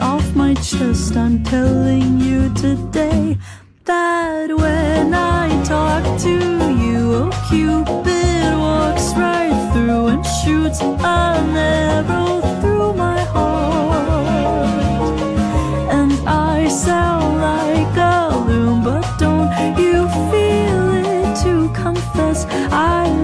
off my chest. I'm telling you today that when I talk to you, oh Cupid walks right through and shoots an arrow through my heart. And I sound like a loon, but don't you feel it to confess I